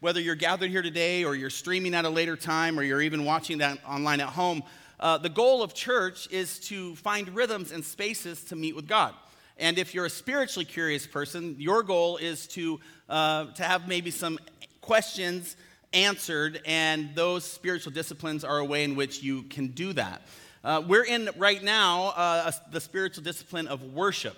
whether you're gathered here today or you're streaming at a later time or you're even watching that online at home, uh, the goal of church is to find rhythms and spaces to meet with God. And if you're a spiritually curious person, your goal is to, uh, to have maybe some questions answered, and those spiritual disciplines are a way in which you can do that. Uh, we're in right now uh, the spiritual discipline of worship.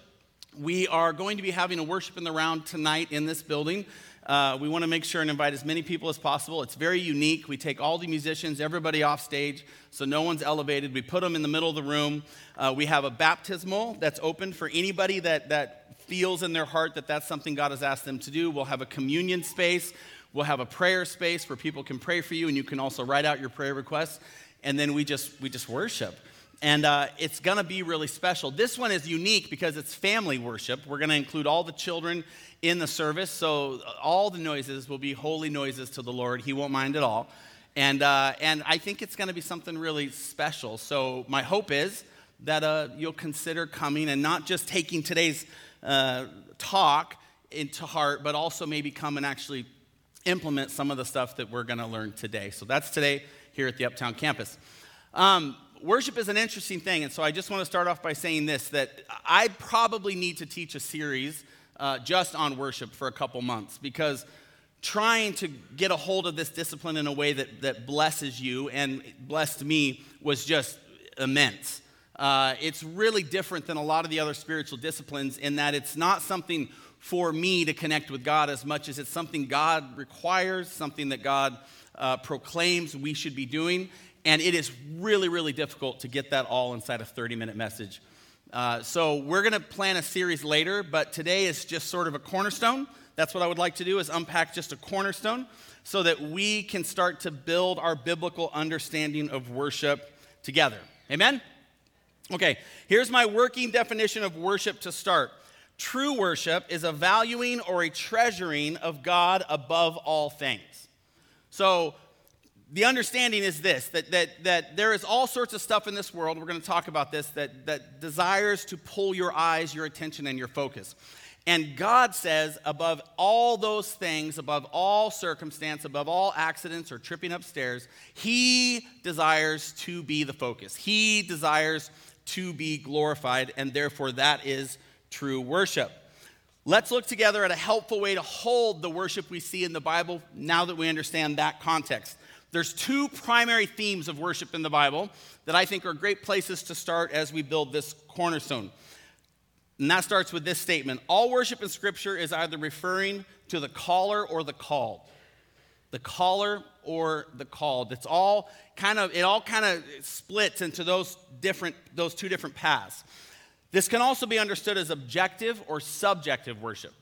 We are going to be having a worship in the round tonight in this building. Uh, we want to make sure and invite as many people as possible. It's very unique. We take all the musicians, everybody off stage, so no one's elevated. We put them in the middle of the room. Uh, we have a baptismal that's open for anybody that, that feels in their heart that that's something God has asked them to do. We'll have a communion space. We'll have a prayer space where people can pray for you, and you can also write out your prayer requests. And then we just we just worship and uh, it's going to be really special. This one is unique because it's family worship. We're going to include all the children in the service, so all the noises will be holy noises to the Lord. He won't mind at all. And, uh, and I think it's going to be something really special. So, my hope is that uh, you'll consider coming and not just taking today's uh, talk into heart, but also maybe come and actually implement some of the stuff that we're going to learn today. So, that's today here at the Uptown campus. Um, worship is an interesting thing, and so I just want to start off by saying this that I probably need to teach a series uh, just on worship for a couple months because trying to get a hold of this discipline in a way that, that blesses you and blessed me was just immense. Uh, it's really different than a lot of the other spiritual disciplines in that it's not something for me to connect with God as much as it's something God requires, something that God uh, proclaims we should be doing. And it is really, really difficult to get that all inside a 30 minute message. Uh, so we're going to plan a series later, but today is just sort of a cornerstone. That's what I would like to do is unpack just a cornerstone so that we can start to build our biblical understanding of worship together. Amen? Okay, here's my working definition of worship to start. True worship is a valuing or a treasuring of God above all things. So, the understanding is this that, that, that there is all sorts of stuff in this world, we're going to talk about this, that, that desires to pull your eyes, your attention, and your focus. And God says, above all those things, above all circumstance, above all accidents or tripping upstairs, He desires to be the focus. He desires to be glorified, and therefore that is true worship. Let's look together at a helpful way to hold the worship we see in the Bible now that we understand that context. There's two primary themes of worship in the Bible that I think are great places to start as we build this cornerstone. And that starts with this statement All worship in Scripture is either referring to the caller or the called. The caller or the called. It's all kind of, it all kind of splits into those different, those two different paths. This can also be understood as objective or subjective worship.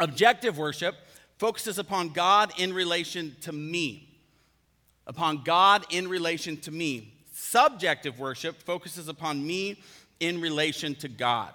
Objective worship focuses upon God in relation to me upon God in relation to me. Subjective worship focuses upon me in relation to God.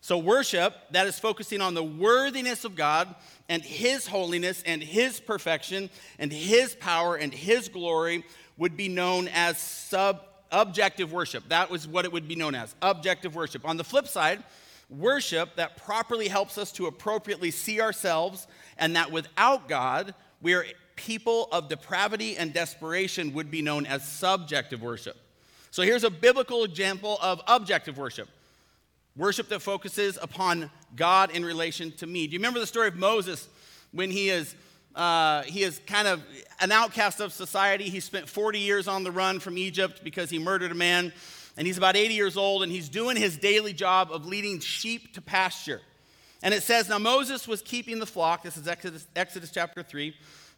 So, worship that is focusing on the worthiness of God and His holiness and His perfection and His power and His glory would be known as sub objective worship. That was what it would be known as objective worship. On the flip side, worship that properly helps us to appropriately see ourselves and that without God, we are people of depravity and desperation would be known as subjective worship. So here's a biblical example of objective worship worship that focuses upon God in relation to me. Do you remember the story of Moses when he is? Uh, he is kind of an outcast of society. He spent 40 years on the run from Egypt because he murdered a man. And he's about 80 years old, and he's doing his daily job of leading sheep to pasture. And it says, Now Moses was keeping the flock. This is Exodus, Exodus chapter 3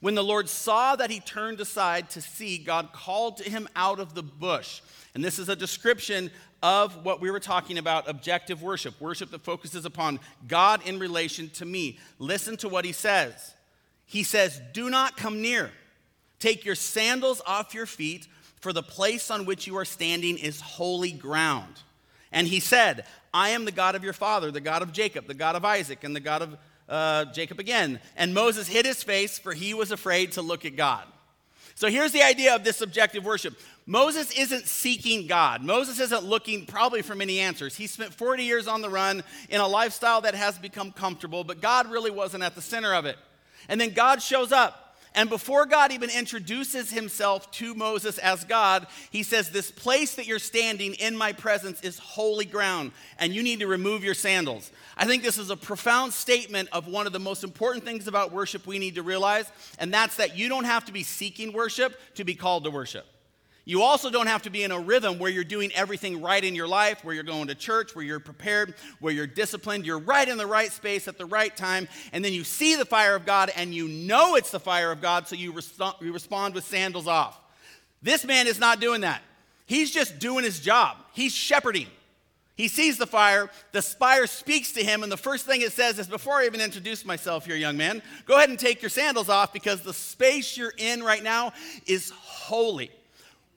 When the Lord saw that he turned aside to see, God called to him out of the bush. And this is a description of what we were talking about objective worship, worship that focuses upon God in relation to me. Listen to what he says. He says, Do not come near. Take your sandals off your feet, for the place on which you are standing is holy ground. And he said, I am the God of your father, the God of Jacob, the God of Isaac, and the God of uh, Jacob again. And Moses hid his face, for he was afraid to look at God. So here's the idea of this subjective worship Moses isn't seeking God. Moses isn't looking probably for many answers. He spent 40 years on the run in a lifestyle that has become comfortable, but God really wasn't at the center of it. And then God shows up. And before God even introduces himself to Moses as God, he says, This place that you're standing in my presence is holy ground, and you need to remove your sandals. I think this is a profound statement of one of the most important things about worship we need to realize, and that's that you don't have to be seeking worship to be called to worship. You also don't have to be in a rhythm where you're doing everything right in your life, where you're going to church, where you're prepared, where you're disciplined. You're right in the right space at the right time, and then you see the fire of God and you know it's the fire of God, so you, you respond with sandals off. This man is not doing that. He's just doing his job, he's shepherding. He sees the fire, the fire speaks to him, and the first thing it says is Before I even introduce myself here, young man, go ahead and take your sandals off because the space you're in right now is holy.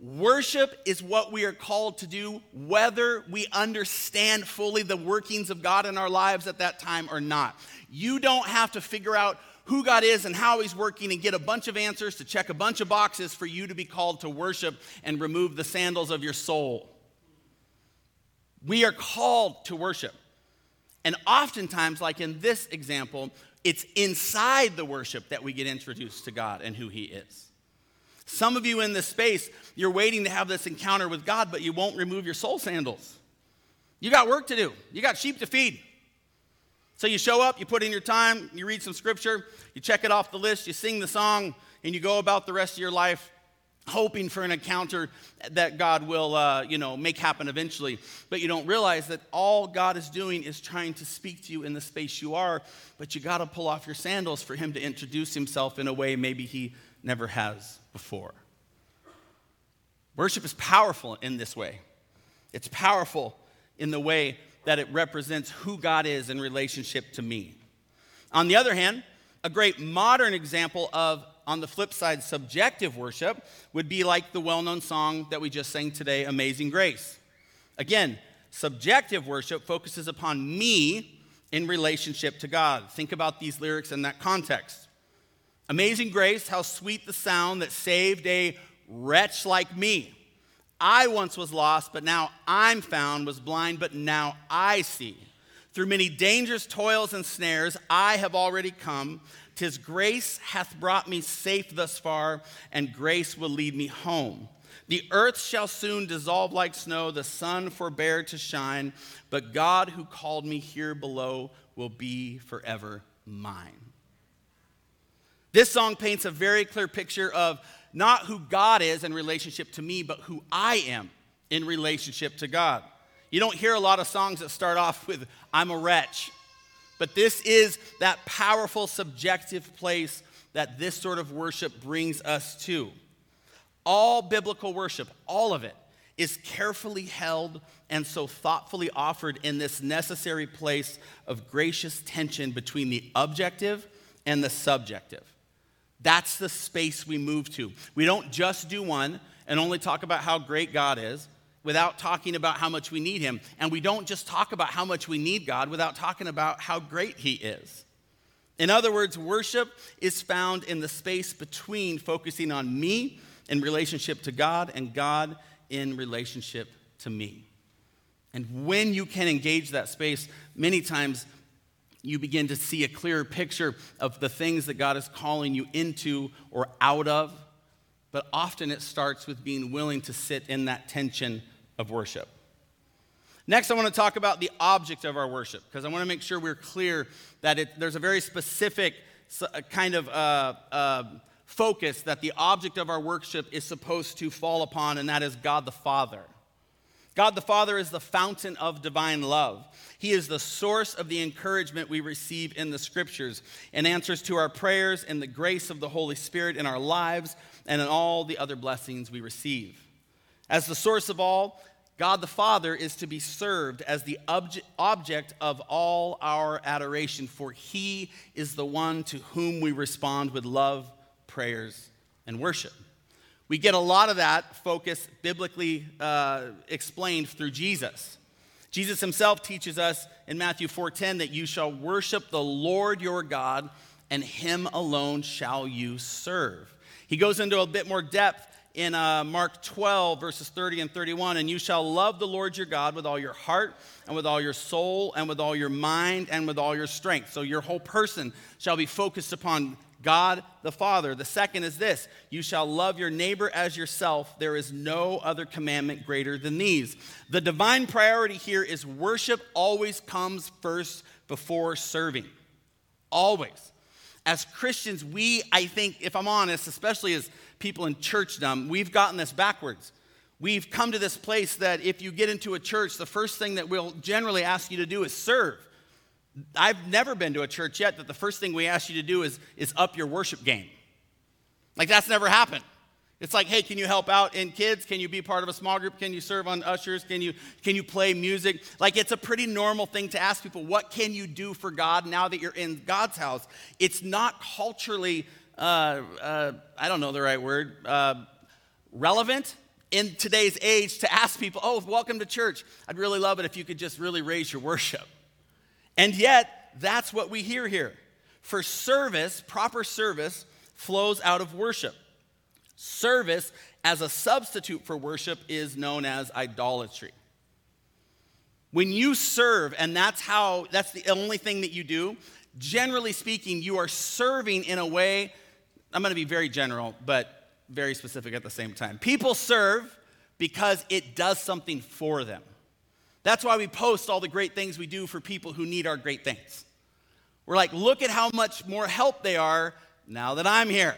Worship is what we are called to do, whether we understand fully the workings of God in our lives at that time or not. You don't have to figure out who God is and how He's working and get a bunch of answers to check a bunch of boxes for you to be called to worship and remove the sandals of your soul. We are called to worship. And oftentimes, like in this example, it's inside the worship that we get introduced to God and who He is. Some of you in this space, you're waiting to have this encounter with God, but you won't remove your soul sandals. You got work to do, you got sheep to feed. So you show up, you put in your time, you read some scripture, you check it off the list, you sing the song, and you go about the rest of your life hoping for an encounter that God will, uh, you know, make happen eventually. But you don't realize that all God is doing is trying to speak to you in the space you are, but you got to pull off your sandals for Him to introduce Himself in a way maybe He never has before. Worship is powerful in this way. It's powerful in the way that it represents who God is in relationship to me. On the other hand, a great modern example of, on the flip side, subjective worship would be like the well known song that we just sang today, Amazing Grace. Again, subjective worship focuses upon me in relationship to God. Think about these lyrics in that context. Amazing grace, how sweet the sound that saved a wretch like me. I once was lost, but now I'm found, was blind, but now I see. Through many dangerous toils and snares, I have already come. Tis grace hath brought me safe thus far, and grace will lead me home. The earth shall soon dissolve like snow, the sun forbear to shine, but God who called me here below will be forever mine. This song paints a very clear picture of not who God is in relationship to me, but who I am in relationship to God. You don't hear a lot of songs that start off with, I'm a wretch. But this is that powerful subjective place that this sort of worship brings us to. All biblical worship, all of it, is carefully held and so thoughtfully offered in this necessary place of gracious tension between the objective and the subjective. That's the space we move to. We don't just do one and only talk about how great God is without talking about how much we need Him. And we don't just talk about how much we need God without talking about how great He is. In other words, worship is found in the space between focusing on me in relationship to God and God in relationship to me. And when you can engage that space, many times you begin to see a clearer picture of the things that God is calling you into or out of. But often it starts with being willing to sit in that tension of worship. Next, I want to talk about the object of our worship because I want to make sure we're clear that it, there's a very specific kind of uh, uh, focus that the object of our worship is supposed to fall upon, and that is God the Father. God the Father is the fountain of divine love. He is the source of the encouragement we receive in the scriptures and answers to our prayers and the grace of the Holy Spirit in our lives and in all the other blessings we receive. As the source of all, God the Father is to be served as the object of all our adoration, for He is the one to whom we respond with love, prayers, and worship. We get a lot of that focus biblically uh, explained through Jesus. Jesus himself teaches us in Matthew 4:10 that you shall worship the Lord your God and him alone shall you serve. He goes into a bit more depth in uh, Mark 12, verses 30 and 31. And you shall love the Lord your God with all your heart, and with all your soul, and with all your mind, and with all your strength. So your whole person shall be focused upon God the Father. The second is this you shall love your neighbor as yourself. There is no other commandment greater than these. The divine priority here is worship always comes first before serving. Always. As Christians, we, I think, if I'm honest, especially as people in churchdom, we've gotten this backwards. We've come to this place that if you get into a church, the first thing that we'll generally ask you to do is serve. I've never been to a church yet that the first thing we ask you to do is, is up your worship game. Like that's never happened. It's like, hey, can you help out in kids? Can you be part of a small group? Can you serve on ushers? Can you, can you play music? Like, it's a pretty normal thing to ask people, what can you do for God now that you're in God's house? It's not culturally uh, uh, I don't know the right word, uh, relevant in today's age to ask people, oh, welcome to church. I'd really love it if you could just really raise your worship. And yet, that's what we hear here. For service, proper service flows out of worship. Service as a substitute for worship is known as idolatry. When you serve, and that's how, that's the only thing that you do, generally speaking, you are serving in a way I'm going to be very general, but very specific at the same time. People serve because it does something for them. That's why we post all the great things we do for people who need our great things. We're like, look at how much more help they are now that I'm here.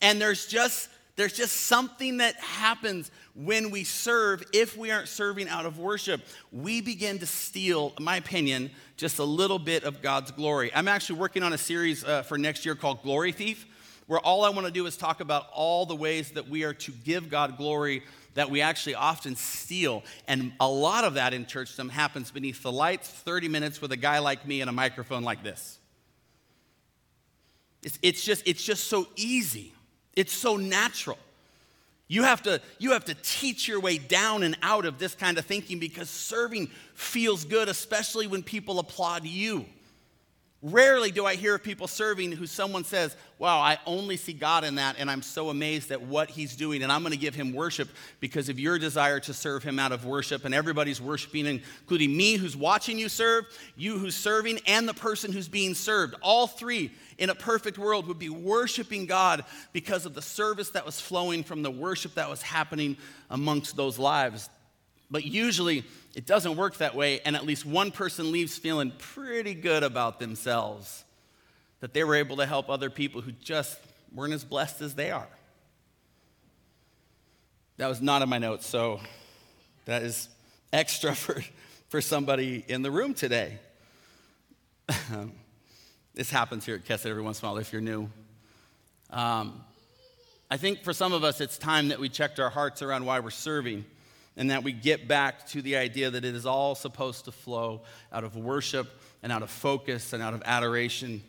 And there's just there's just something that happens when we serve if we aren't serving out of worship. We begin to steal, in my opinion, just a little bit of God's glory. I'm actually working on a series uh, for next year called Glory Thief where all I want to do is talk about all the ways that we are to give God glory that we actually often steal. And a lot of that in churchdom happens beneath the lights, 30 minutes with a guy like me and a microphone like this. It's, it's, just, it's just so easy, it's so natural. You have, to, you have to teach your way down and out of this kind of thinking because serving feels good, especially when people applaud you. Rarely do I hear of people serving who someone says, Wow, I only see God in that, and I'm so amazed at what He's doing, and I'm going to give Him worship because of your desire to serve Him out of worship. And everybody's worshiping, including me who's watching you serve, you who's serving, and the person who's being served. All three in a perfect world would be worshiping God because of the service that was flowing from the worship that was happening amongst those lives. But usually, it doesn't work that way, and at least one person leaves feeling pretty good about themselves that they were able to help other people who just weren't as blessed as they are. That was not in my notes, so that is extra for, for somebody in the room today. this happens here at Kesed every once in a while if you're new. Um, I think for some of us, it's time that we checked our hearts around why we're serving and that we get back to the idea that it is all supposed to flow out of worship and out of focus and out of adoration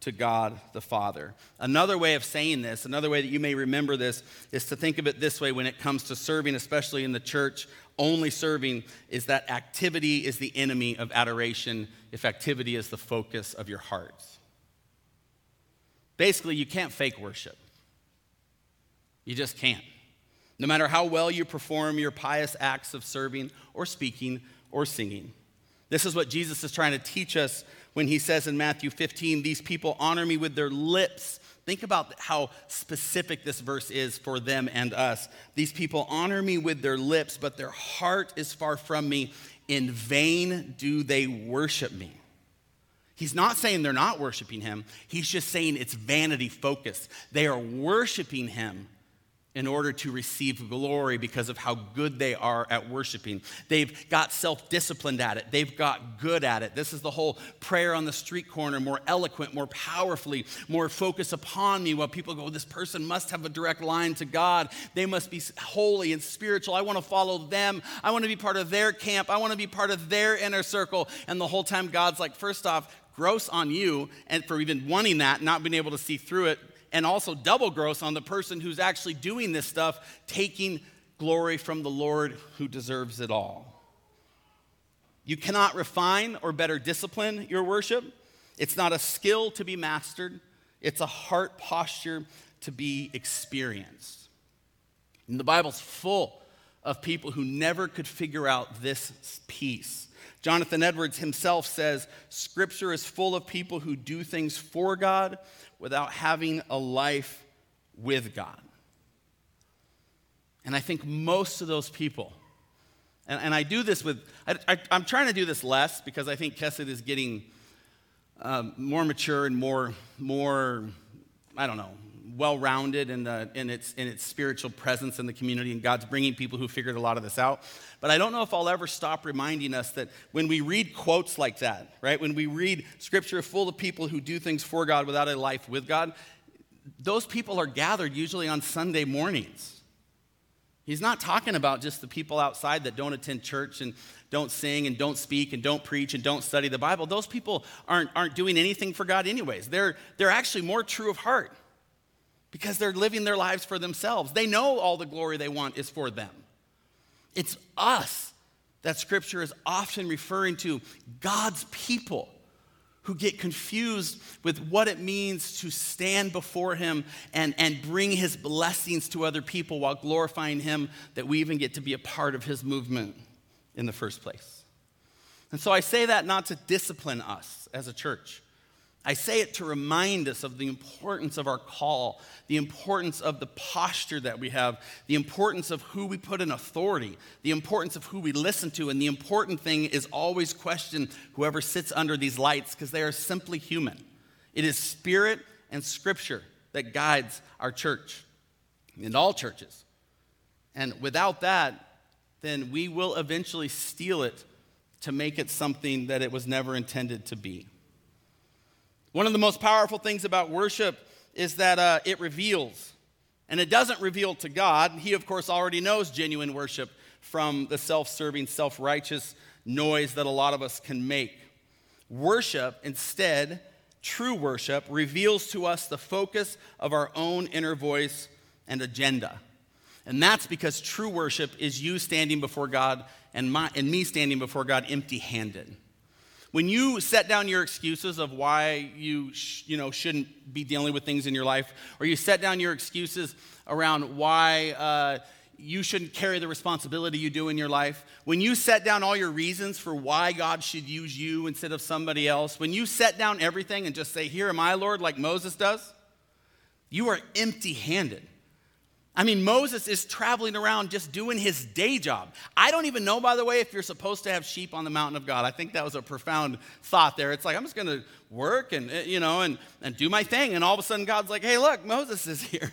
to God the Father. Another way of saying this, another way that you may remember this, is to think of it this way when it comes to serving, especially in the church. Only serving is that activity is the enemy of adoration if activity is the focus of your hearts. Basically, you can't fake worship. You just can't. No matter how well you perform your pious acts of serving or speaking or singing. This is what Jesus is trying to teach us when he says in Matthew 15, These people honor me with their lips. Think about how specific this verse is for them and us. These people honor me with their lips, but their heart is far from me. In vain do they worship me. He's not saying they're not worshiping him, he's just saying it's vanity focused. They are worshiping him in order to receive glory because of how good they are at worshiping. They've got self disciplined at it, they've got good at it. This is the whole prayer on the street corner more eloquent, more powerfully, more focus upon me. While people go, This person must have a direct line to God. They must be holy and spiritual. I want to follow them. I want to be part of their camp. I want to be part of their inner circle. And the whole time, God's like, First off, gross on you and for even wanting that, not being able to see through it and also double gross on the person who's actually doing this stuff, taking glory from the Lord who deserves it all. You cannot refine or better discipline your worship. It's not a skill to be mastered, it's a heart posture to be experienced. And the Bible's full of people who never could figure out this piece. Jonathan Edwards himself says Scripture is full of people who do things for God without having a life with God. And I think most of those people, and, and I do this with, I, am trying to do this less because I think Kesed is getting um, more mature and more, more, I don't know, well rounded in, in, its, in its spiritual presence in the community, and God's bringing people who figured a lot of this out. But I don't know if I'll ever stop reminding us that when we read quotes like that, right, when we read scripture full of people who do things for God without a life with God, those people are gathered usually on Sunday mornings. He's not talking about just the people outside that don't attend church and don't sing and don't speak and don't preach and don't study the Bible. Those people aren't, aren't doing anything for God, anyways. They're, they're actually more true of heart because they're living their lives for themselves. They know all the glory they want is for them. It's us that scripture is often referring to God's people who get confused with what it means to stand before Him and, and bring His blessings to other people while glorifying Him, that we even get to be a part of His movement in the first place. And so I say that not to discipline us as a church, I say it to remind us of the importance of our call, the importance of the posture that we have, the importance of who we put in authority, the importance of who we listen to, and the important thing is always question whoever sits under these lights because they are simply human. It is spirit and scripture that guides our church and all churches. And without that, then we will eventually steal it to make it something that it was never intended to be. One of the most powerful things about worship is that uh, it reveals. And it doesn't reveal to God. He, of course, already knows genuine worship from the self serving, self righteous noise that a lot of us can make. Worship, instead, true worship, reveals to us the focus of our own inner voice and agenda. And that's because true worship is you standing before God and, my, and me standing before God empty handed. When you set down your excuses of why you, sh- you know, shouldn't be dealing with things in your life, or you set down your excuses around why uh, you shouldn't carry the responsibility you do in your life, when you set down all your reasons for why God should use you instead of somebody else, when you set down everything and just say, Here am I, Lord, like Moses does, you are empty handed. I mean, Moses is traveling around just doing his day job. I don't even know, by the way, if you're supposed to have sheep on the mountain of God. I think that was a profound thought there. It's like, I'm just going to work and, eh, you know, and, and do my thing. And all of a sudden, God's like, hey, look, Moses is here.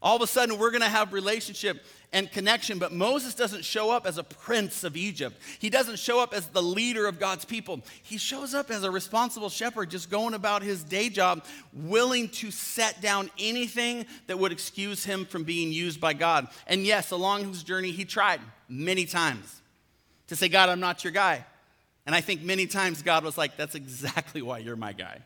All of a sudden, we're going to have relationship and connection, but Moses doesn't show up as a prince of Egypt. He doesn't show up as the leader of God's people. He shows up as a responsible shepherd, just going about his day job, willing to set down anything that would excuse him from being used by God. And yes, along his journey, he tried many times to say, God, I'm not your guy. And I think many times God was like, That's exactly why you're my guy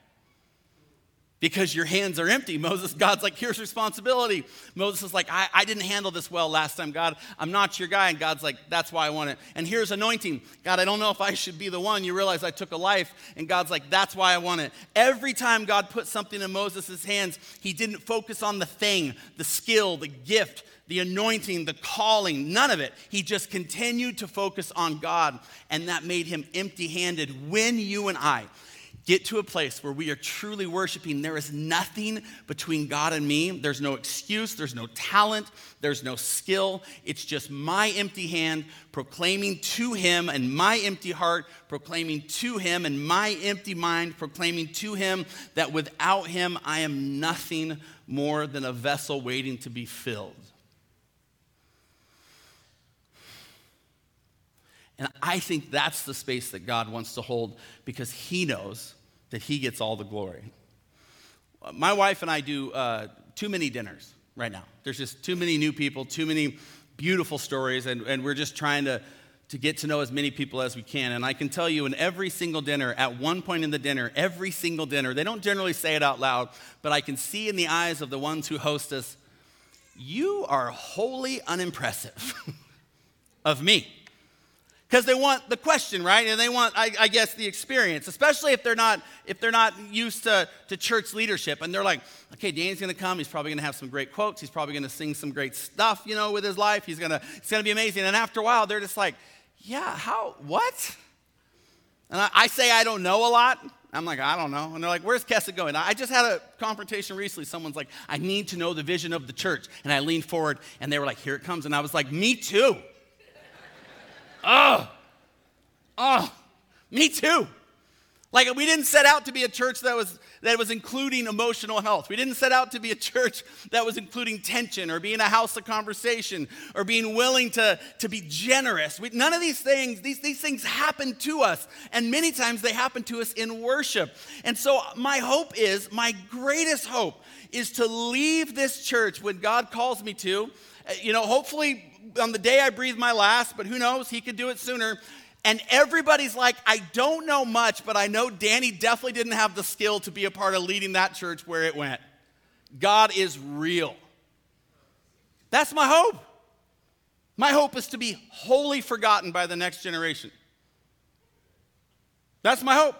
because your hands are empty. Moses, God's like, here's responsibility. Moses is like, I, I, didn't handle this well last time, God. I'm not your guy. And God's like, that's why I want it. And here's anointing. God, I don't know if I should be the one. You realize I took a life. And God's like, that's why I want it. Every time God put something in Moses' hands, he didn't focus on the thing, the skill, the gift, the anointing, the calling, none of it. He just continued to focus on God. And that made him empty handed when you and I, get to a place where we are truly worshiping, there is nothing between God and me. There's no excuse, there's no talent, there's no skill. It's just my empty hand proclaiming to Him and my empty heart proclaiming to Him and my empty mind proclaiming to Him that without Him I am nothing more than a vessel waiting to be filled. And I think that's the space that God wants to hold because He knows that He gets all the glory. My wife and I do uh, too many dinners right now. There's just too many new people, too many beautiful stories, and, and we're just trying to to get to know as many people as we can. And I can tell you, in every single dinner, at one point in the dinner, every single dinner, they don't generally say it out loud, but I can see in the eyes of the ones who host us, you are wholly unimpressive of me because they want the question right and they want I, I, guess the experience especially if they're not if they're not used to, to church leadership and they're like okay danny's going to come he's probably going to have some great quotes he's probably going to sing some great stuff you know with his life he's going to it's going to be amazing and after a while they're just like yeah how what and I, I say i don't know a lot I'm like, I don't know. And they're like, where's Kesed going? I just had a confrontation recently. Someone's like, I need to know the vision of the church. And I leaned forward and they were like, here it comes. And I was like, me too. Oh, oh, me too. Like we didn't set out to be a church that was that was including emotional health. We didn't set out to be a church that was including tension or being a house of conversation or being willing to, to be generous. We, none of these things, these, these things happen to us. And many times they happen to us in worship. And so my hope is, my greatest hope is to leave this church when God calls me to. Uh, you know, hopefully on the day I breathe my last, but who knows, he could do it sooner. And everybody's like, I don't know much, but I know Danny definitely didn't have the skill to be a part of leading that church where it went. God is real. That's my hope. My hope is to be wholly forgotten by the next generation. That's my hope.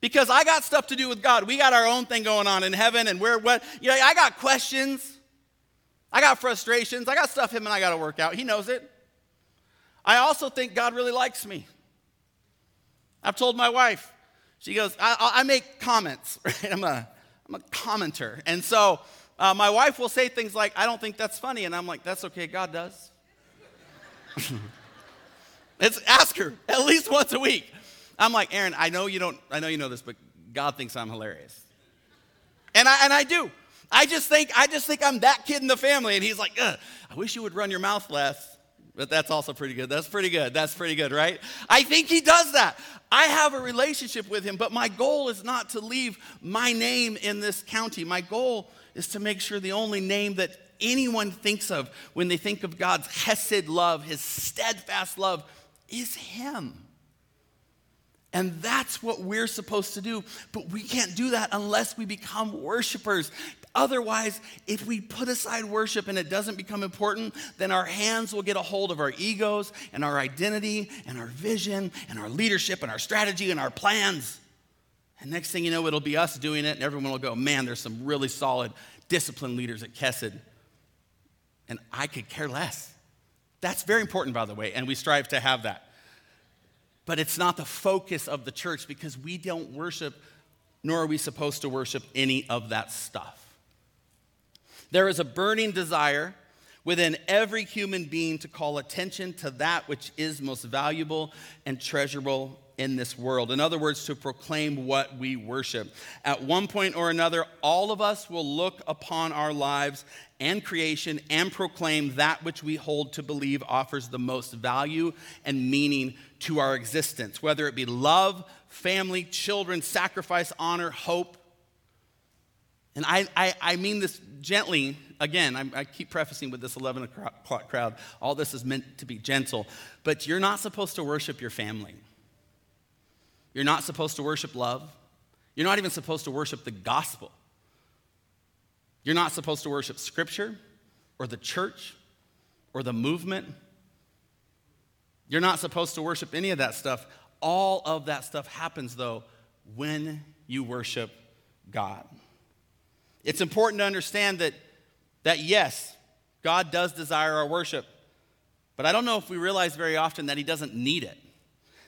Because I got stuff to do with God. We got our own thing going on in heaven, and we're what, you know, I got questions. I got frustrations. I got stuff him and I got to work out. He knows it. I also think God really likes me. I've told my wife, she goes, I, I make comments, right? I'm a, I'm a commenter. And so uh, my wife will say things like, I don't think that's funny. And I'm like, that's okay, God does. it's ask her at least once a week. I'm like, Erin, I know you don't, I know you know this, but God thinks I'm hilarious. And I, and I do. I just think, I just think I'm that kid in the family. And he's like, I wish you would run your mouth less. But that's also pretty good. That's pretty good. That's pretty good, right? I think he does that. I have a relationship with him, but my goal is not to leave my name in this county. My goal is to make sure the only name that anyone thinks of when they think of God's Hesed love, his steadfast love, is him. And that's what we're supposed to do. But we can't do that unless we become worshipers. Otherwise, if we put aside worship and it doesn't become important, then our hands will get a hold of our egos and our identity and our vision and our leadership and our strategy and our plans. And next thing you know, it'll be us doing it, and everyone will go, Man, there's some really solid, disciplined leaders at Kesed. And I could care less. That's very important, by the way, and we strive to have that. But it's not the focus of the church because we don't worship, nor are we supposed to worship any of that stuff. There is a burning desire within every human being to call attention to that which is most valuable and treasurable in this world. In other words, to proclaim what we worship. At one point or another, all of us will look upon our lives and creation and proclaim that which we hold to believe offers the most value and meaning to our existence, whether it be love, family, children, sacrifice, honor, hope, and I, I, I mean this gently. Again, I, I keep prefacing with this 11 o'clock crowd. All this is meant to be gentle. But you're not supposed to worship your family. You're not supposed to worship love. You're not even supposed to worship the gospel. You're not supposed to worship scripture or the church or the movement. You're not supposed to worship any of that stuff. All of that stuff happens, though, when you worship God. It's important to understand that, that yes, God does desire our worship, but I don't know if we realize very often that He doesn't need it.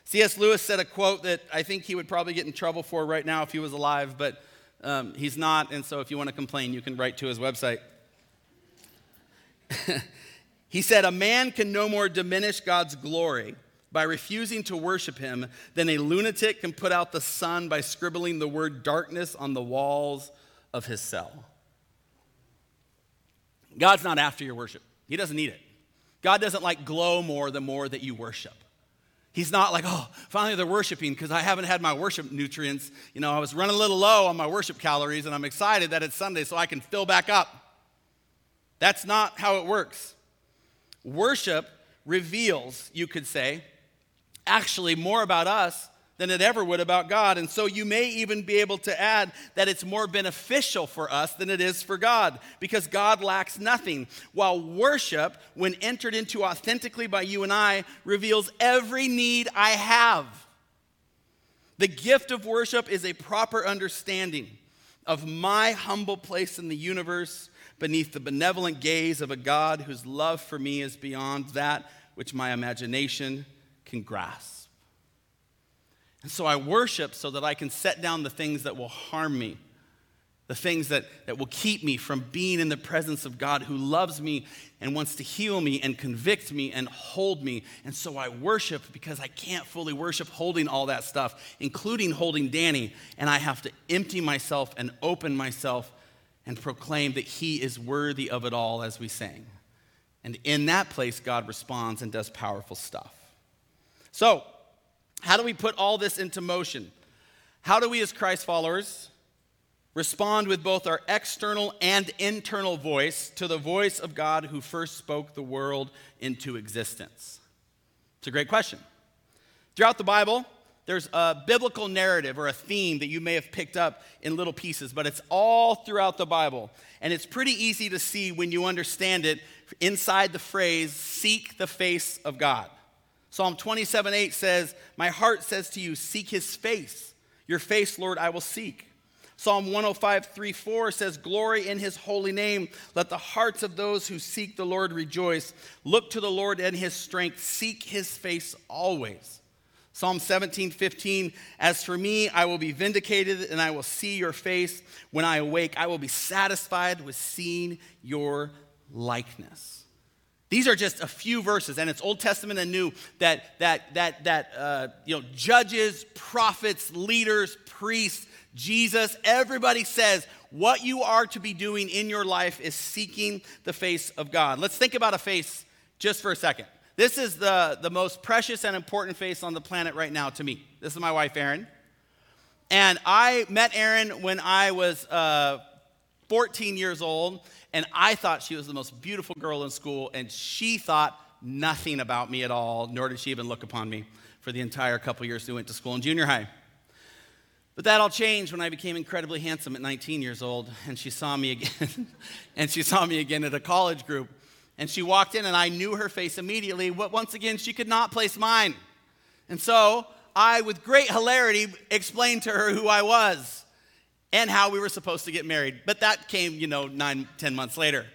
C.S. Lewis said a quote that I think he would probably get in trouble for right now if he was alive, but um, he's not, and so if you want to complain, you can write to his website. he said, A man can no more diminish God's glory by refusing to worship him than a lunatic can put out the sun by scribbling the word darkness on the walls of his cell. God's not after your worship, He doesn't need it. God doesn't like glow more the more that you worship. He's not like, oh, finally they're worshiping because I haven't had my worship nutrients. You know, I was running a little low on my worship calories and I'm excited that it's Sunday so I can fill back up. That's not how it works. Worship reveals, you could say, actually more about us than it ever would about God. And so you may even be able to add that it's more beneficial for us than it is for God because God lacks nothing. While worship, when entered into authentically by you and I, reveals every need I have. The gift of worship is a proper understanding of my humble place in the universe beneath the benevolent gaze of a God whose love for me is beyond that which my imagination can grasp. And so I worship so that I can set down the things that will harm me, the things that, that will keep me from being in the presence of God who loves me and wants to heal me and convict me and hold me. And so I worship because I can't fully worship holding all that stuff, including holding Danny. And I have to empty myself and open myself and proclaim that He is worthy of it all as we sang. And in that place, God responds and does powerful stuff. So, how do we put all this into motion? How do we, as Christ followers, respond with both our external and internal voice to the voice of God who first spoke the world into existence? It's a great question. Throughout the Bible, there's a biblical narrative or a theme that you may have picked up in little pieces, but it's all throughout the Bible. And it's pretty easy to see when you understand it inside the phrase, seek the face of God. Psalm 27 8 says, My heart says to you, Seek his face. Your face, Lord, I will seek. Psalm 105 3 4 says, Glory in his holy name. Let the hearts of those who seek the Lord rejoice. Look to the Lord and his strength. Seek his face always. Psalm 17 15, As for me, I will be vindicated and I will see your face. When I awake, I will be satisfied with seeing your likeness. These are just a few verses, and it's Old Testament and New that that that that uh, you know judges, prophets, leaders, priests, Jesus, everybody says what you are to be doing in your life is seeking the face of God. Let's think about a face just for a second. This is the, the most precious and important face on the planet right now to me. This is my wife, Erin. And I met Erin when I was uh, 14 years old, and I thought she was the most beautiful girl in school, and she thought nothing about me at all, nor did she even look upon me for the entire couple years we went to school in junior high. But that all changed when I became incredibly handsome at 19 years old, and she saw me again, and she saw me again at a college group. And she walked in, and I knew her face immediately. But once again, she could not place mine. And so I, with great hilarity, explained to her who I was and how we were supposed to get married. But that came, you know, nine, ten months later.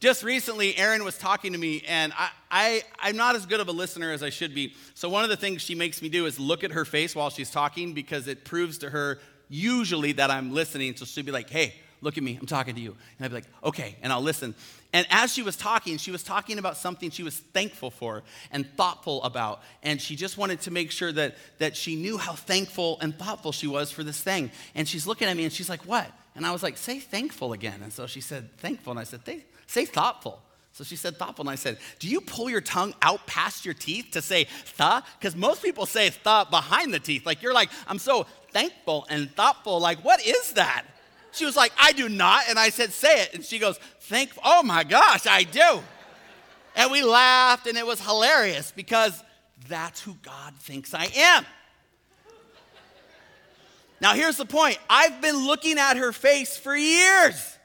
Just recently, Erin was talking to me, and I, I, I'm not as good of a listener as I should be. So, one of the things she makes me do is look at her face while she's talking because it proves to her usually that I'm listening. So, she'll be like, hey, look at me, I'm talking to you. And I'd be like, okay, and I'll listen. And as she was talking, she was talking about something she was thankful for and thoughtful about. And she just wanted to make sure that, that she knew how thankful and thoughtful she was for this thing. And she's looking at me and she's like, what? And I was like, say thankful again. And so she said, thankful. And I said, say thoughtful. So she said thoughtful. And I said, Do you pull your tongue out past your teeth to say tha? Because most people say tha behind the teeth. Like you're like, I'm so thankful and thoughtful. Like, what is that? She was like, I do not. And I said, Say it. And she goes, Thank, oh my gosh, I do. And we laughed, and it was hilarious because that's who God thinks I am. Now, here's the point I've been looking at her face for years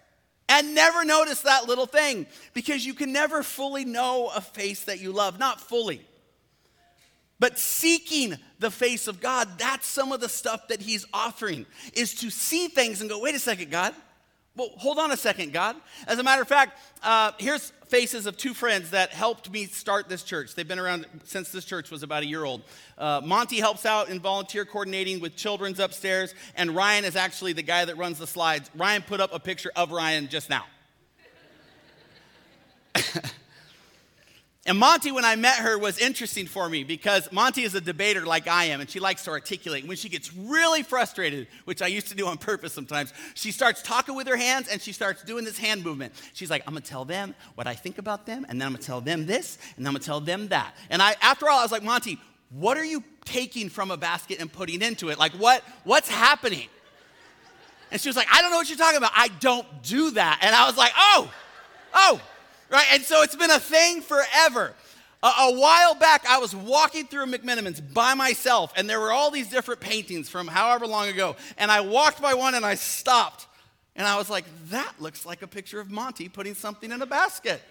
and never noticed that little thing because you can never fully know a face that you love, not fully. But seeking the face of God, that's some of the stuff that he's offering, is to see things and go, wait a second, God. Well, hold on a second, God. As a matter of fact, uh, here's faces of two friends that helped me start this church. They've been around since this church was about a year old. Uh, Monty helps out in volunteer coordinating with children's upstairs, and Ryan is actually the guy that runs the slides. Ryan put up a picture of Ryan just now. And Monty, when I met her, was interesting for me because Monty is a debater like I am, and she likes to articulate. When she gets really frustrated, which I used to do on purpose sometimes, she starts talking with her hands and she starts doing this hand movement. She's like, I'm gonna tell them what I think about them, and then I'm gonna tell them this, and then I'm gonna tell them that. And I, after all, I was like, Monty, what are you taking from a basket and putting into it? Like, what, what's happening? And she was like, I don't know what you're talking about. I don't do that. And I was like, oh, oh, right? And so it's been a thing forever. A, a, while back, I was walking through McMenamins by myself, and there were all these different paintings from however long ago. And I walked by one and I stopped. And I was like, that looks like a picture of Monty putting something in a basket.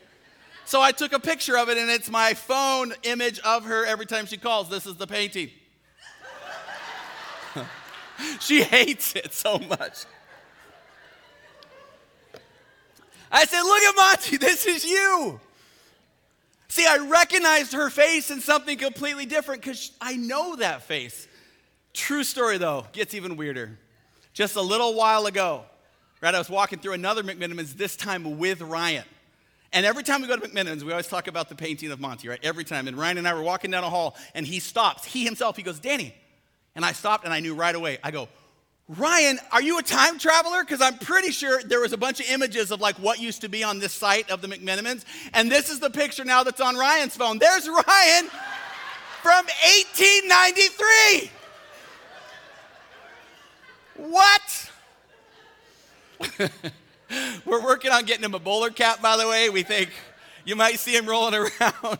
So I took a picture of it, and it's my phone image of her every time she calls. This is the painting. she hates it so much. I said, Look at Monty, this is you. See, I recognized her face in something completely different because I know that face. True story, though, gets even weirder. Just a little while ago, right, I was walking through another McMenamins, this time with Ryan. And every time we go to McMenamins, we always talk about the painting of Monty, right? Every time. And Ryan and I were walking down a hall, and he stops. He himself, he goes, Danny. And I stopped, and I knew right away. I go, Ryan, are you a time traveler? Because I'm pretty sure there was a bunch of images of like what used to be on this site of the McMenamins. And this is the picture now that's on Ryan's phone. There's Ryan from 1893. What? We're working on getting him a bowler cap, by the way. We think you might see him rolling around.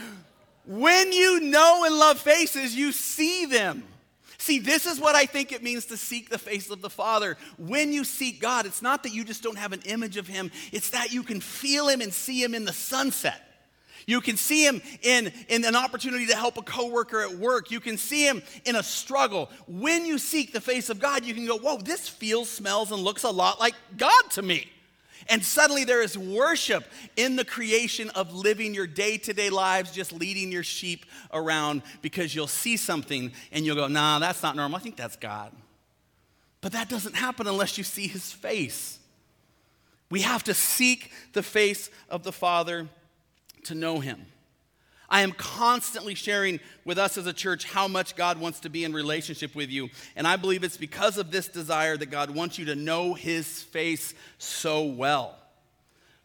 when you know and love faces, you see them. See, this is what I think it means to seek the face of the Father. When you seek God, it's not that you just don't have an image of Him, it's that you can feel Him and see Him in the sunset. You can see him in, in an opportunity to help a coworker at work. You can see him in a struggle. When you seek the face of God, you can go, Whoa, this feels, smells, and looks a lot like God to me. And suddenly there is worship in the creation of living your day to day lives, just leading your sheep around because you'll see something and you'll go, nah, that's not normal. I think that's God. But that doesn't happen unless you see his face. We have to seek the face of the Father to know him. I am constantly sharing with us as a church how much God wants to be in relationship with you. And I believe it's because of this desire that God wants you to know his face so well.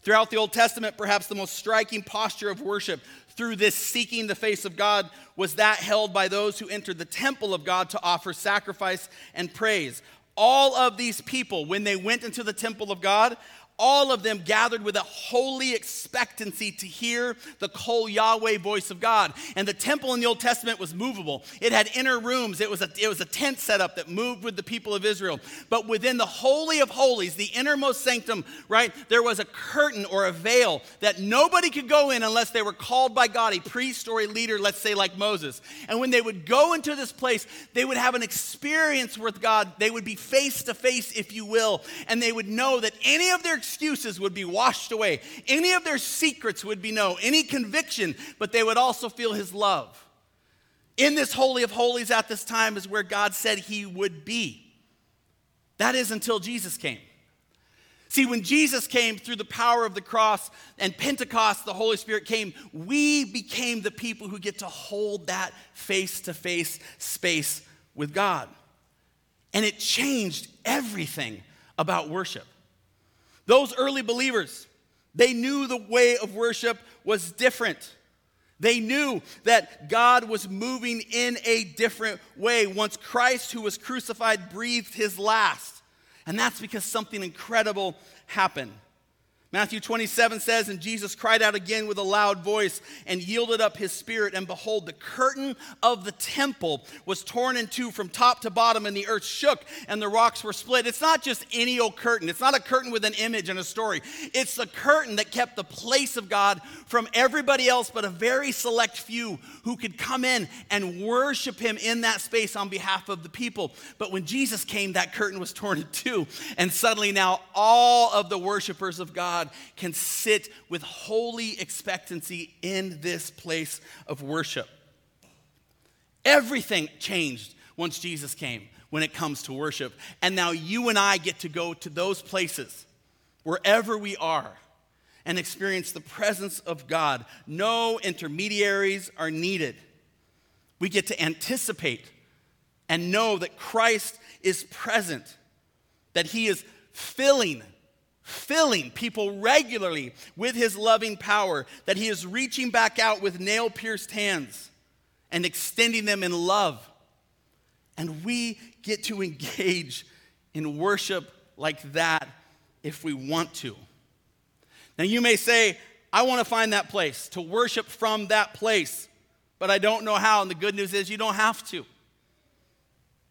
Throughout the Old Testament, perhaps the most striking posture of worship through this seeking the face of God was that held by those who entered the temple of God to offer sacrifice and praise. All of these people, when they went into the temple of God, all of them gathered with a holy expectancy to hear the Kol Yahweh voice of God. And the temple in the Old Testament was movable. It had inner rooms. It was a, it was a tent setup that moved with the people of Israel. But within the Holy of Holies, the innermost sanctum, right, there was a curtain or a veil that nobody could go in unless they were called by God, a priest or a leader, let's say like Moses. And when they would go into this place, they would have an experience with God. They would be face to face, if you will, and they would know that any of their excuses would be washed away, any of their secrets would be known, any conviction, but they would also feel his love. In this Holy of Holies at this time is where God said he would be. That is until Jesus came. See, when Jesus came through the power of the cross and Pentecost, the Holy Spirit came, we became the people who get to hold that face to face space with God. And it changed everything about worship. Those early believers, they knew the way of worship was different. They knew that God was moving in a different way once Christ, who was crucified, breathed his last. And that's because something incredible happened. Matthew 27 says, And Jesus cried out again with a loud voice and yielded up his spirit. And behold, the curtain of the temple was torn in two from top to bottom, and the earth shook and the rocks were split. It's not just any old curtain, it's not a curtain with an image and a story. It's the curtain that kept the place of God from everybody else but a very select few who could come in and worship him in that space on behalf of the people. But when Jesus came, that curtain was torn in two. And suddenly now all of the worshipers of God God can sit with holy expectancy in this place of worship. Everything changed once Jesus came when it comes to worship. And now you and I get to go to those places, wherever we are, and experience the presence of God. No intermediaries are needed. We get to anticipate and know that Christ is present, that He is filling filling people regularly with his loving power, that he is reaching back out with nail pierced hands and extending them in love. And we get to engage in worship like that if we want to. Now, you may say, I want to find that place, to worship from that place, but I don't know how. And the good news is, you don't have to.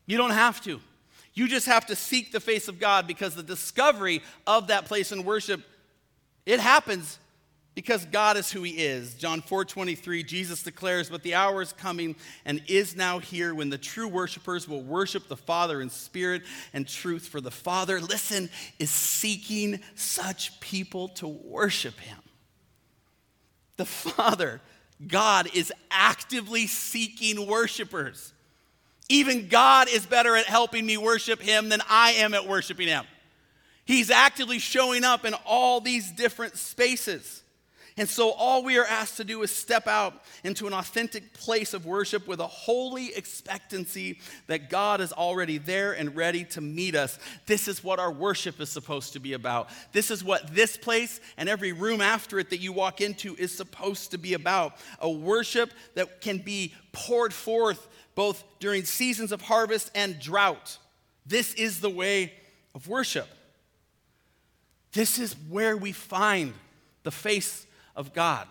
You don't have to. You just have to seek the face of God because the discovery of that place in worship, it happens because God is who he is. John 4:23 Jesus declares, "But the hour is coming and is now here when the true worshipers will worship the Father in spirit and truth for the Father listen is seeking such people to worship him." The Father, God is actively seeking worshipers. Even God is better at helping me worship him than I am at worshiping him. He's actively showing up in all these different spaces. And so, all we are asked to do is step out into an authentic place of worship with a holy expectancy that God is already there and ready to meet us. This is what our worship is supposed to be about. This is what this place and every room after it that you walk into is supposed to be about. A worship that can be poured forth both during seasons of harvest and drought. This is the way of worship. This is where we find the face of God.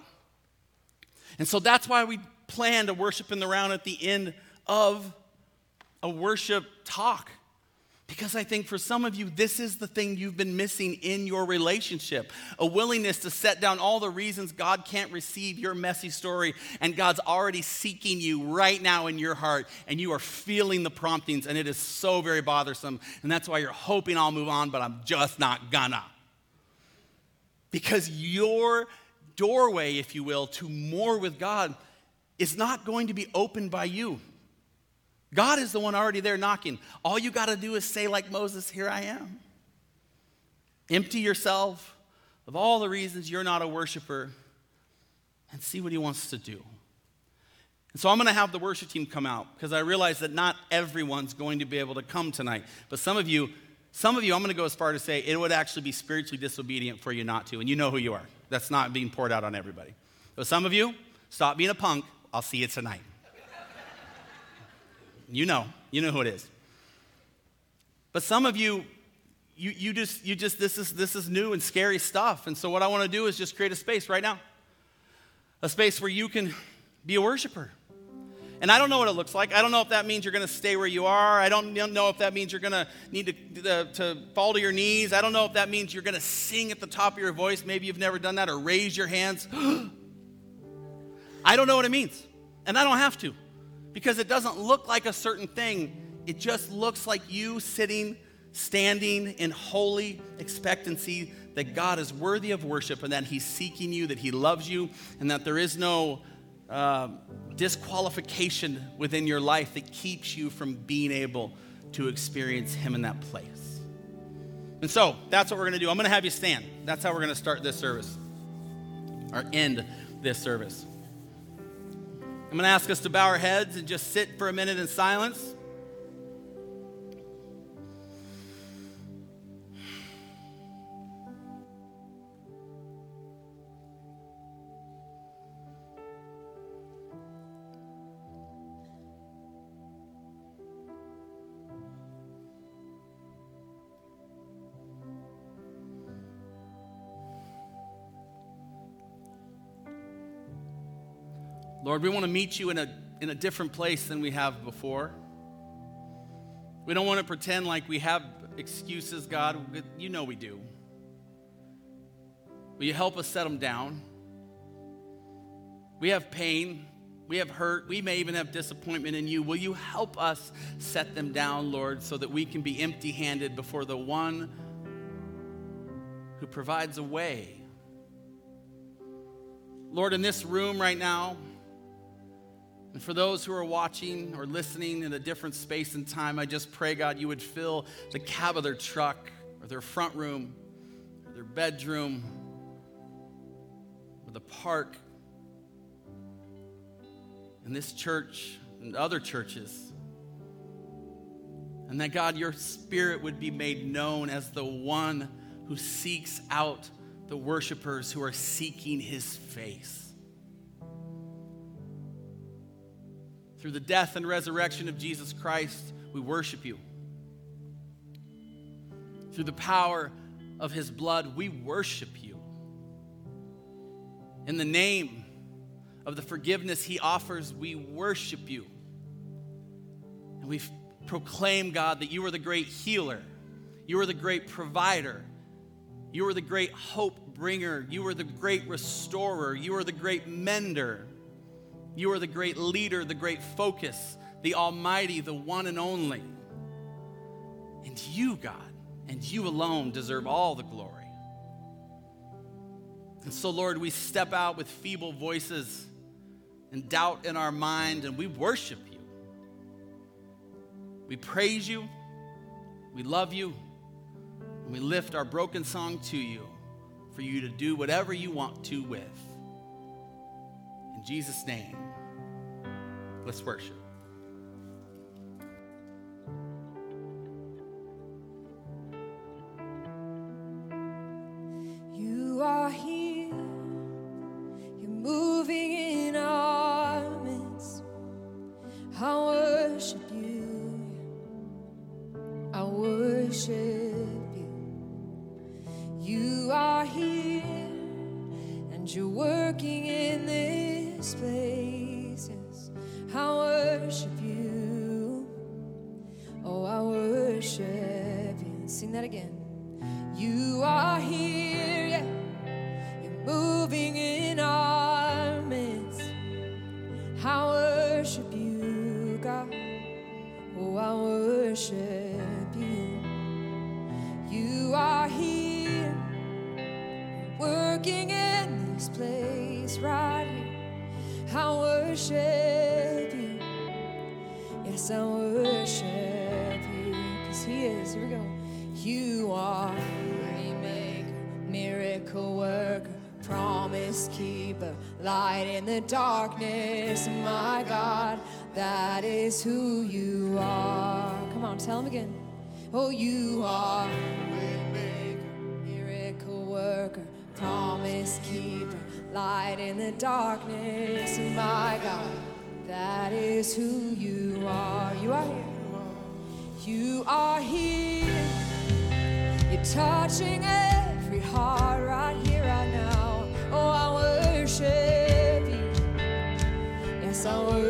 And so that's why we plan to worship in the round at the end of a worship talk. Because I think for some of you, this is the thing you've been missing in your relationship a willingness to set down all the reasons God can't receive your messy story, and God's already seeking you right now in your heart, and you are feeling the promptings, and it is so very bothersome. And that's why you're hoping I'll move on, but I'm just not gonna. Because your doorway, if you will, to more with God is not going to be opened by you. God is the one already there knocking. All you got to do is say, like Moses, Here I am. Empty yourself of all the reasons you're not a worshiper and see what he wants to do. And so I'm going to have the worship team come out because I realize that not everyone's going to be able to come tonight. But some of you, some of you, I'm going to go as far to say it would actually be spiritually disobedient for you not to, and you know who you are. That's not being poured out on everybody. But some of you, stop being a punk. I'll see you tonight. you know, you know who it is. But some of you, you, you just, you just, this is, this is new and scary stuff. And so what I want to do is just create a space right now. A space where you can be a worshiper. And I don't know what it looks like. I don't know if that means you're going to stay where you are. I don't know if that means you're going to need to, uh, to fall to your knees. I don't know if that means you're going to sing at the top of your voice. Maybe you've never done that or raise your hands. I don't know what it means. And I don't have to because it doesn't look like a certain thing. It just looks like you sitting, standing in holy expectancy that God is worthy of worship and that He's seeking you, that He loves you, and that there is no uh, disqualification within your life that keeps you from being able to experience Him in that place. And so that's what we're going to do. I'm going to have you stand. That's how we're going to start this service or end this service. I'm going to ask us to bow our heads and just sit for a minute in silence. Lord, we want to meet you in a, in a different place than we have before. We don't want to pretend like we have excuses, God. You know we do. Will you help us set them down? We have pain. We have hurt. We may even have disappointment in you. Will you help us set them down, Lord, so that we can be empty handed before the one who provides a way? Lord, in this room right now, and for those who are watching or listening in a different space and time, I just pray, God, you would fill the cab of their truck or their front room or their bedroom or the park in this church and other churches. And that, God, your spirit would be made known as the one who seeks out the worshipers who are seeking his face. Through the death and resurrection of Jesus Christ, we worship you. Through the power of his blood, we worship you. In the name of the forgiveness he offers, we worship you. And we proclaim, God, that you are the great healer, you are the great provider, you are the great hope bringer, you are the great restorer, you are the great mender, you are the great leader, the great focus, the almighty, the one and only. And you, God, and you alone deserve all the glory. And so, Lord, we step out with feeble voices and doubt in our mind, and we worship you. We praise you, we love you, and we lift our broken song to you for you to do whatever you want to with. In Jesus' name, let's worship. Keeper, light in the darkness. My God, that is who you are. You are here. You are here. You're touching every heart right here, right now. Oh, I worship you. Yes, I worship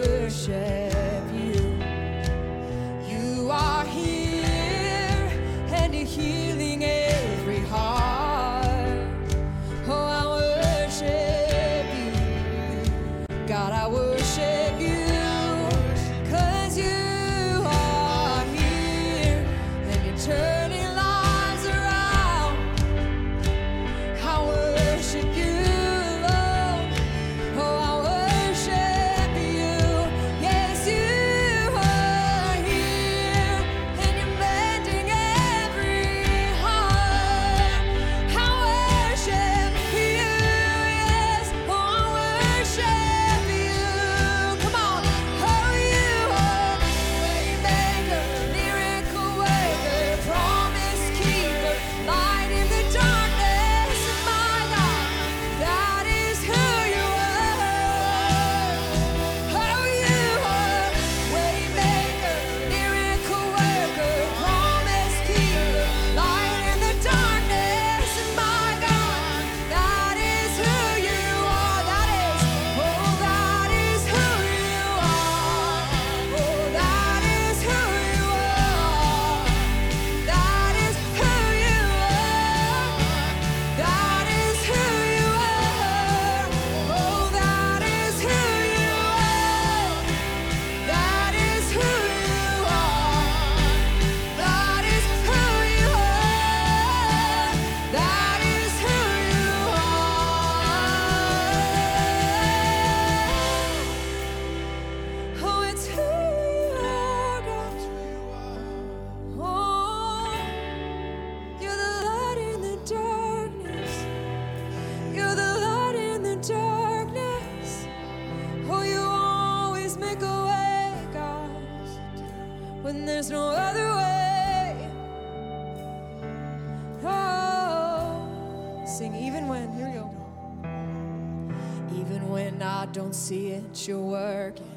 you're working.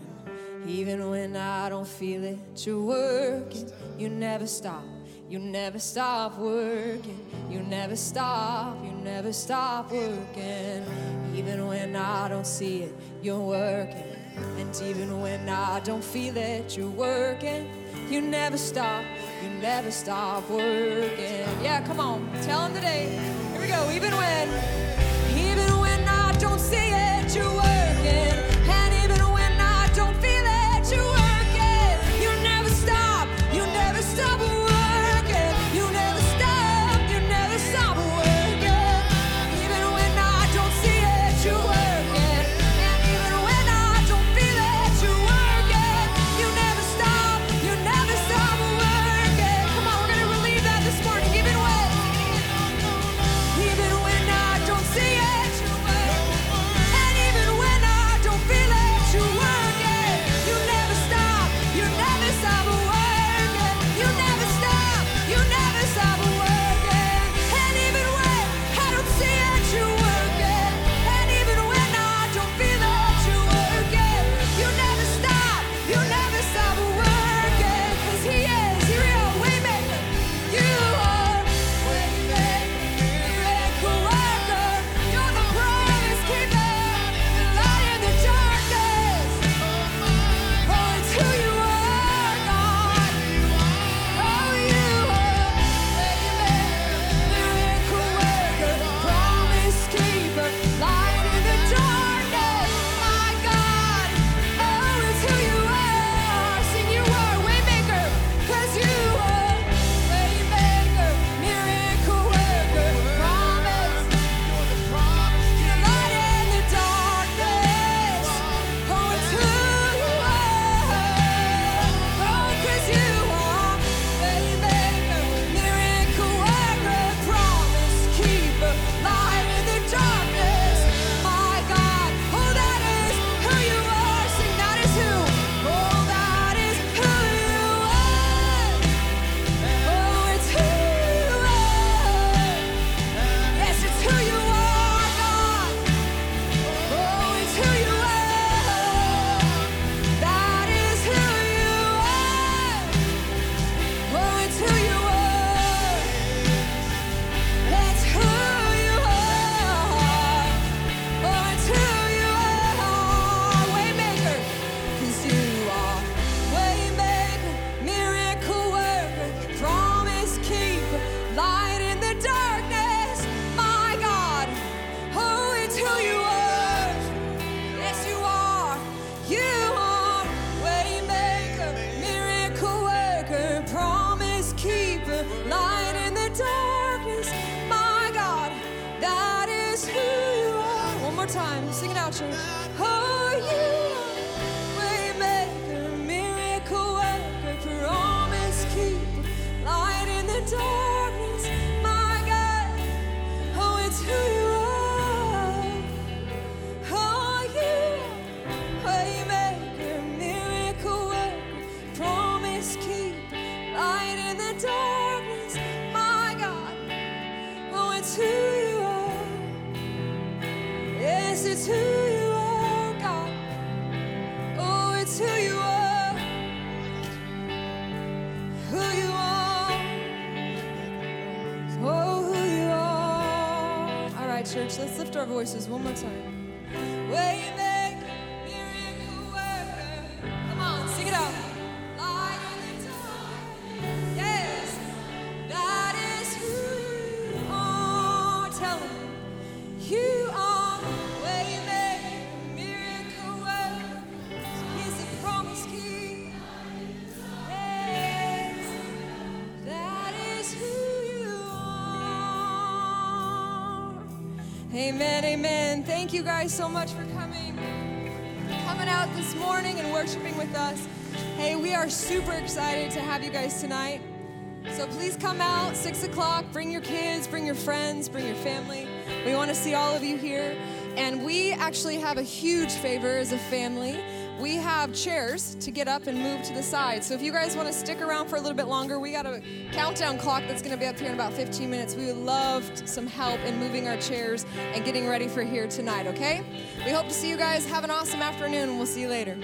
Even when I don't feel it, you're working. You never stop. You never stop working. You never stop. You never stop working. Even when I don't see it, you're working. And even when I don't feel it, you're working. You never stop. You never stop working. Yeah, come on. Tell them today. Here we go. Even when, It's who you are, God. Oh, it's who you are. Who you are. Oh, who you are. All right, church, let's lift our voices one more time. Guys so much for coming, coming out this morning and worshiping with us. Hey, we are super excited to have you guys tonight. So please come out, 6 o'clock. Bring your kids, bring your friends, bring your family. We want to see all of you here. And we actually have a huge favor as a family. We have chairs to get up and move to the side. So if you guys want to stick around for a little bit longer, we got a countdown clock that's going to be up here in about 15 minutes. We would love some help in moving our chairs and getting ready for here tonight, okay? We hope to see you guys. Have an awesome afternoon, and we'll see you later.